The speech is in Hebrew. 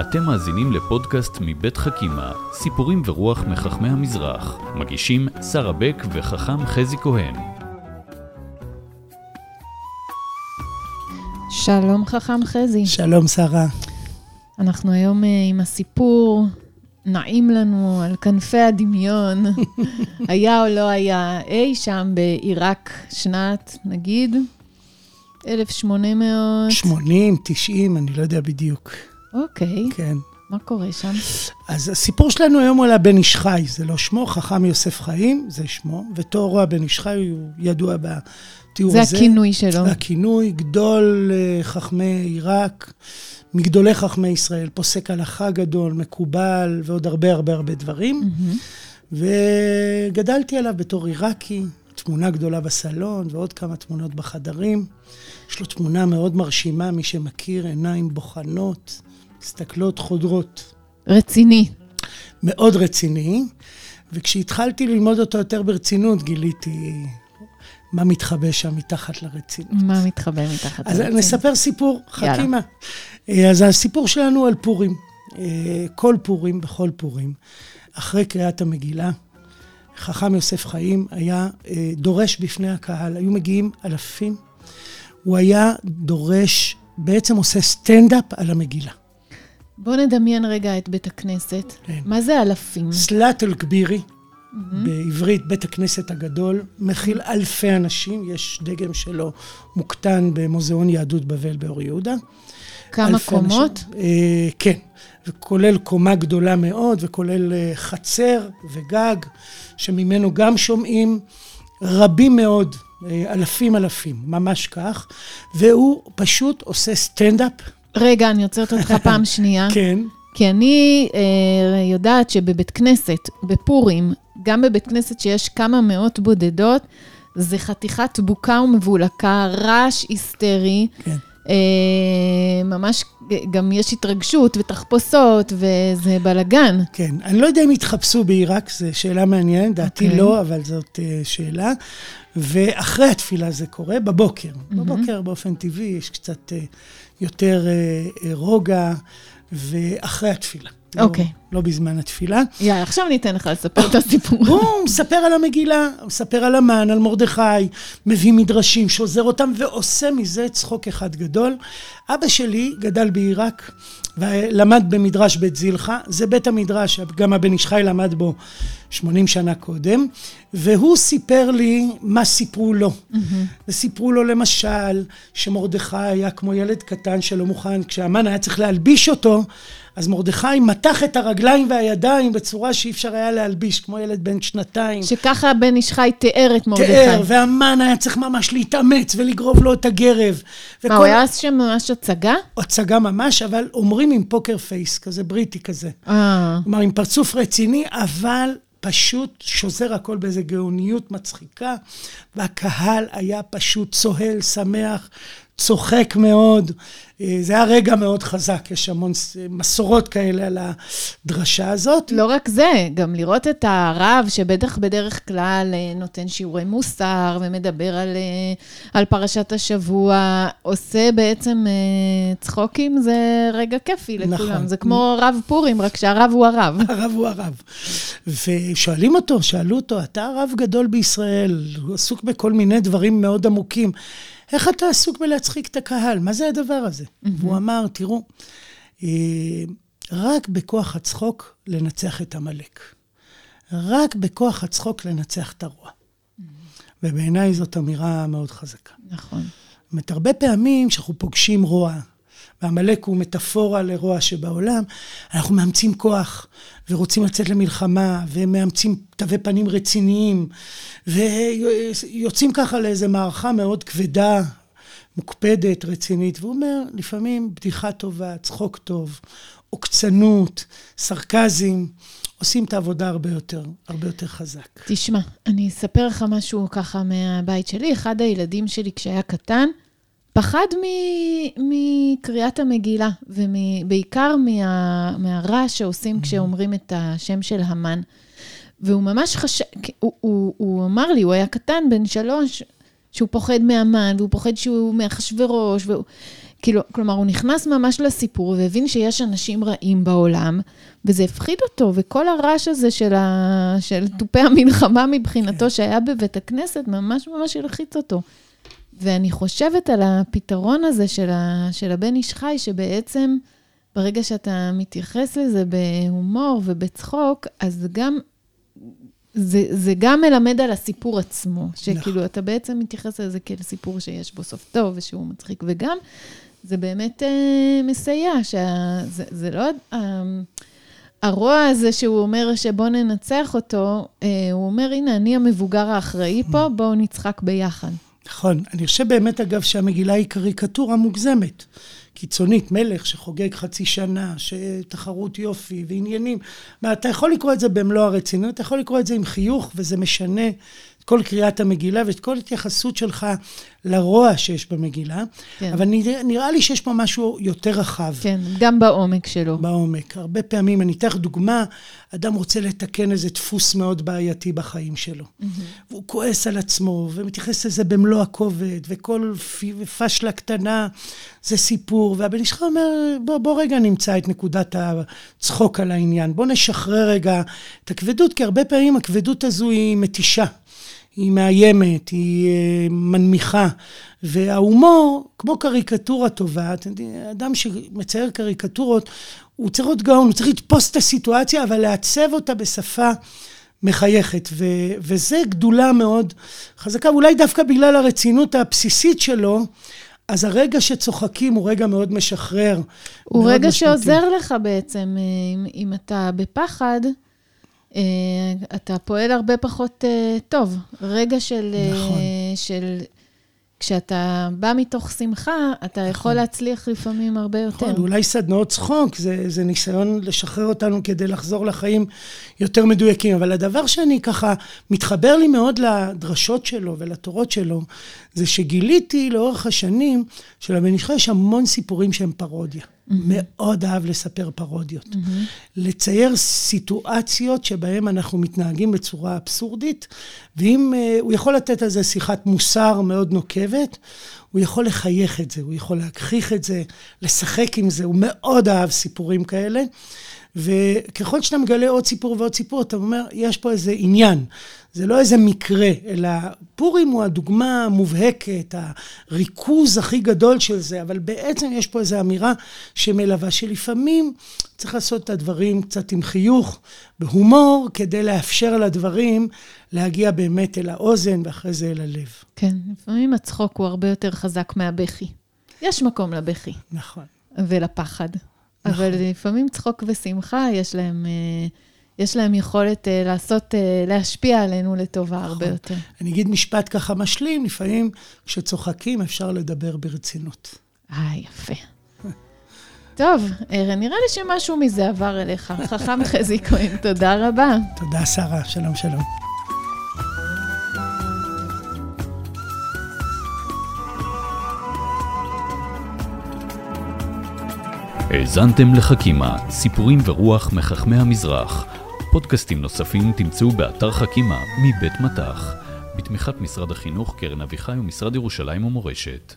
אתם מאזינים לפודקאסט מבית חכימה, סיפורים ורוח מחכמי המזרח. מגישים שרה בק וחכם חזי כהן. שלום חכם חזי. שלום, שרה. אנחנו היום uh, עם הסיפור, נעים לנו על כנפי הדמיון, היה או לא היה, אי שם בעיראק, שנת, נגיד, 1800... 80, 90, אני לא יודע בדיוק. אוקיי, כן. מה קורה שם? אז הסיפור שלנו היום הוא על הבן איש חי, זה לא שמו, חכם יוסף חיים, זה שמו, ותוארו הבן איש חי הוא ידוע בתיאור זה הזה. הכינוי שלו. הכינוי, גדול אה, חכמי עיראק, מגדולי חכמי ישראל, פוסק הלכה גדול, מקובל, ועוד הרבה הרבה הרבה דברים. מהמם. וגדלתי עליו בתור עיראקי, תמונה גדולה בסלון ועוד כמה תמונות בחדרים. יש לו תמונה מאוד מרשימה, מי שמכיר, עיניים בוחנות, מסתכלות חודרות. רציני. מאוד רציני, וכשהתחלתי ללמוד אותו יותר ברצינות, גיליתי מה מתחבא שם מתחת לרצינות. מה מתחבא מתחת אז לרציני? נספר סיפור. חכימה. אה, אז הסיפור שלנו על פורים. אה, כל פורים, בכל פורים, אחרי קריאת המגילה, חכם יוסף חיים היה אה, דורש בפני הקהל, היו מגיעים אלפים, הוא היה דורש, בעצם עושה סטנדאפ על המגילה. בואו נדמיין רגע את בית הכנסת. כן. מה זה אלפים? סלאט אל-כבירי, מהמם. בעברית, בית הכנסת הגדול, מכיל אלפי אנשים, יש דגם שלו מוקטן במוזיאון יהדות בבל באור יהודה. כמה קומות? אנשים. אה, כן, וכולל קומה גדולה מאוד, וכולל אה, חצר וגג, שממנו גם שומעים רבים מאוד, אה, אלפים אלפים, ממש כך, והוא פשוט עושה סטנדאפ, רגע, אני עוצרת אותך פעם שנייה. כן, כי אני אה, יודעת שבבית כנסת, בפורים, גם בבית כנסת שיש כמה מאות בודדות, זה חתיכת בוקה ומבולקה, רעש היסטרי. כן. אה, ממש, גם יש התרגשות ותחפושות, וזה בלאגן. כן. אני לא יודע אם התחפשו בעיראק, זו שאלה מעניינת, דעתי אוקיי. לא, אבל זאת אה, שאלה. ואחרי התפילה זה קורה, בבוקר. בבוקר באופן טבעי יש קצת אה, יותר רוגע, ואחרי התפילה. לא- אוקיי. לא בזמן התפילה. יאללה, עכשיו אני אתן לך לספר את הסיפור. הוא מספר על המגילה, מספר על המן, על מרדכי, מביא מדרשים, שוזר אותם, ועושה מזה צחוק אחד גדול. אבא שלי גדל בעיראק, ולמד במדרש בית זילחה, זה בית המדרש, גם הבן איש חי למד בו 80 שנה קודם, והוא סיפר לי מה סיפרו לו. וסיפרו לו למשל, שמרדכי היה כמו ילד קטן שלא מוכן, כשהמן היה צריך להלביש אותו, אז מרדכי מתח את הרגליים והידיים בצורה שאי אפשר היה להלביש, כמו ילד בן שנתיים. שככה בן איש חי תיאר את מרדכי. תיאר, והמן היה צריך ממש להתאמץ ולגרוב לו את הגרב. מה, הוא היה שם ממש הצגה? הצגה ממש, אבל אומרים עם פוקר פייס, כזה בריטי כזה. אה, כלומר, עם פרצוף רציני, אבל פשוט שוזר הכל באיזו גאוניות מצחיקה, והקהל היה פשוט צוהל, שמח, צוחק מאוד. אה, זה היה רגע מאוד חזק, יש המון מסורות כאלה על הדרשה הזאת. לא רק זה, גם לראות את הרב, שבטח בדרך כלל אה, נותן שיעורי מוסר ומדבר על, אה, על פרשת השבוע, עושה בעצם צחוקים, זה רגע כיפי לכולם. נכון. זה כמו רב פורים, רק שהרב הוא הרב. הרב הוא הרב. ושואלים אותו, שאלו אותו, אתה רב גדול בישראל, הוא עסוק בכל מיני דברים מאוד עמוקים. איך אתה עסוק בלהצחיק את הקהל? מה זה הדבר הזה? והוא אמר, תראו, אה, רק בכוח הצחוק לנצח את עמלק. רק בכוח הצחוק לנצח את הרוע. ובעיניי זאת אמירה מאוד חזקה. נכון. זאת אומרת, הרבה פעמים כשאנחנו פוגשים רוע, ועמלק הוא מטאפורה לרוע שבעולם, אנחנו מאמצים כוח, ורוצים לצאת למלחמה, ומאמצים תווי פנים רציניים, ויוצאים ככה לאיזו מערכה מאוד כבדה, מוקפדת, רצינית. והוא אומר, לפעמים בדיחה טובה, צחוק טוב, עוקצנות, סרקזם, עושים את העבודה הרבה יותר, הרבה יותר חזק. תשמע, אני אספר לך משהו ככה מהבית שלי. אחד הילדים שלי, כשהיה קטן, פחד מ- מקריאת המגילה, ובעיקר מה, מהרעש שעושים כשאומרים את השם של המן. והוא ממש חשב, הוא, הוא, הוא אמר לי, הוא היה קטן, בן שלוש, שהוא פוחד מהמן, והוא פוחד שהוא מאחשוורוש, והוא... כאילו, כלומר, הוא נכנס ממש לסיפור והבין שיש אנשים רעים בעולם, וזה הפחיד אותו, וכל הרעש הזה של, ה... של תופי המלחמה מבחינתו, כן. שהיה בבית הכנסת, ממש ממש הלחיץ אותו. ואני חושבת על הפתרון הזה של, ה... של הבן איש חי, שבעצם ברגע שאתה מתייחס לזה בהומור ובצחוק, אז גם זה, זה גם מלמד על הסיפור עצמו, שכאילו נכון. אתה בעצם מתייחס לזה כאל סיפור שיש בו סוף טוב ושהוא מצחיק, וגם זה באמת אה, מסייע, שזה זה לא... אה, הרוע הזה שהוא אומר שבוא ננצח אותו, אה, הוא אומר, הנה, אני המבוגר האחראי פה, בואו נצחק ביחד. נכון. אני חושב באמת, אגב, שהמגילה היא קריקטורה מוגזמת. קיצונית, מלך שחוגג חצי שנה, שתחרות יופי ועניינים. אתה יכול לקרוא את זה במלוא הרצינות, אתה יכול לקרוא את זה עם חיוך, וזה משנה את כל קריאת המגילה ואת כל התייחסות שלך לרוע שיש במגילה. כן. אבל נראה, נראה לי שיש פה משהו יותר רחב. כן, גם בעומק שלו. בעומק. הרבה פעמים, אני אתן לך דוגמה, אדם רוצה לתקן איזה דפוס מאוד בעייתי בחיים שלו. Mm-hmm. והוא כועס על עצמו, ומתייחס לזה במלוא הכובד, וכל פשלה קטנה זה סיפור. והבן איש אומר, בוא, בוא רגע נמצא את נקודת הצחוק על העניין. בוא נשחרר רגע את הכבדות, כי הרבה פעמים הכבדות הזו היא מתישה. היא מאיימת, היא אה, מנמיכה. וההומור, כמו קריקטורה טובה, אדם שמצייר קריקטורות, הוא צריך להיות גאון, הוא צריך לתפוס את הסיטואציה, אבל לעצב אותה בשפה מחייכת. ו, וזה גדולה מאוד חזקה, אולי דווקא בגלל הרצינות הבסיסית שלו, אז הרגע שצוחקים הוא רגע מאוד משחרר. הוא מאוד רגע משמעותי. שעוזר לך בעצם, אה, אם, אם אתה בפחד. אה, אתה פועל הרבה פחות אה, טוב. רגע של... אה, נכון. של כשאתה בא מתוך שמחה, אתה נכון. יכול להצליח לפעמים הרבה יותר. נכון, אולי סדנאות צחוק, זה, זה ניסיון לשחרר אותנו כדי לחזור לחיים יותר מדויקים. אבל הדבר שאני ככה, מתחבר לי מאוד לדרשות שלו ולתורות שלו, זה שגיליתי לאורך השנים שלבן איש יש המון סיפורים שהם פרודיה. Mm-hmm. מאוד אהב לספר פרודיות. Mm-hmm. לצייר סיטואציות שבהן אנחנו מתנהגים בצורה אבסורדית, ואם uh, הוא יכול לתת על זה שיחת מוסר מאוד נוקבת, הוא יכול לחייך את זה, הוא יכול להגחיך את זה, לשחק עם זה, הוא מאוד אהב סיפורים כאלה. וככל שאתה מגלה עוד סיפור ועוד סיפור, אתה אומר, יש פה איזה עניין. זה לא איזה מקרה, אלא פורים הוא הדוגמה המובהקת, הריכוז הכי גדול של זה, אבל בעצם יש פה איזו אמירה שמלווה, שלפעמים צריך לעשות את הדברים קצת עם חיוך, בהומור, כדי לאפשר לדברים להגיע באמת אל האוזן ואחרי זה אל הלב. כן, לפעמים הצחוק הוא הרבה יותר חזק מהבכי. יש מקום לבכי. נכון. ולפחד. נכון. אבל לפעמים צחוק ושמחה, יש להם... Uh, יש להם יכולת uh, לעשות, uh, להשפיע עלינו לטובה נכון. הרבה יותר. אני אגיד משפט ככה משלים, לפעמים כשצוחקים אפשר לדבר ברצינות. אה, יפה. טוב, נראה לי שמשהו מזה עבר אליך. חכם חזי כהן, תודה רבה. תודה, שרה. שלום, שלום. האזנתם לחכימה, סיפורים ורוח מחכמי המזרח. פודקאסטים נוספים תמצאו באתר חכימה מבית מטח, בתמיכת משרד החינוך, קרן אביחי ומשרד ירושלים ומורשת.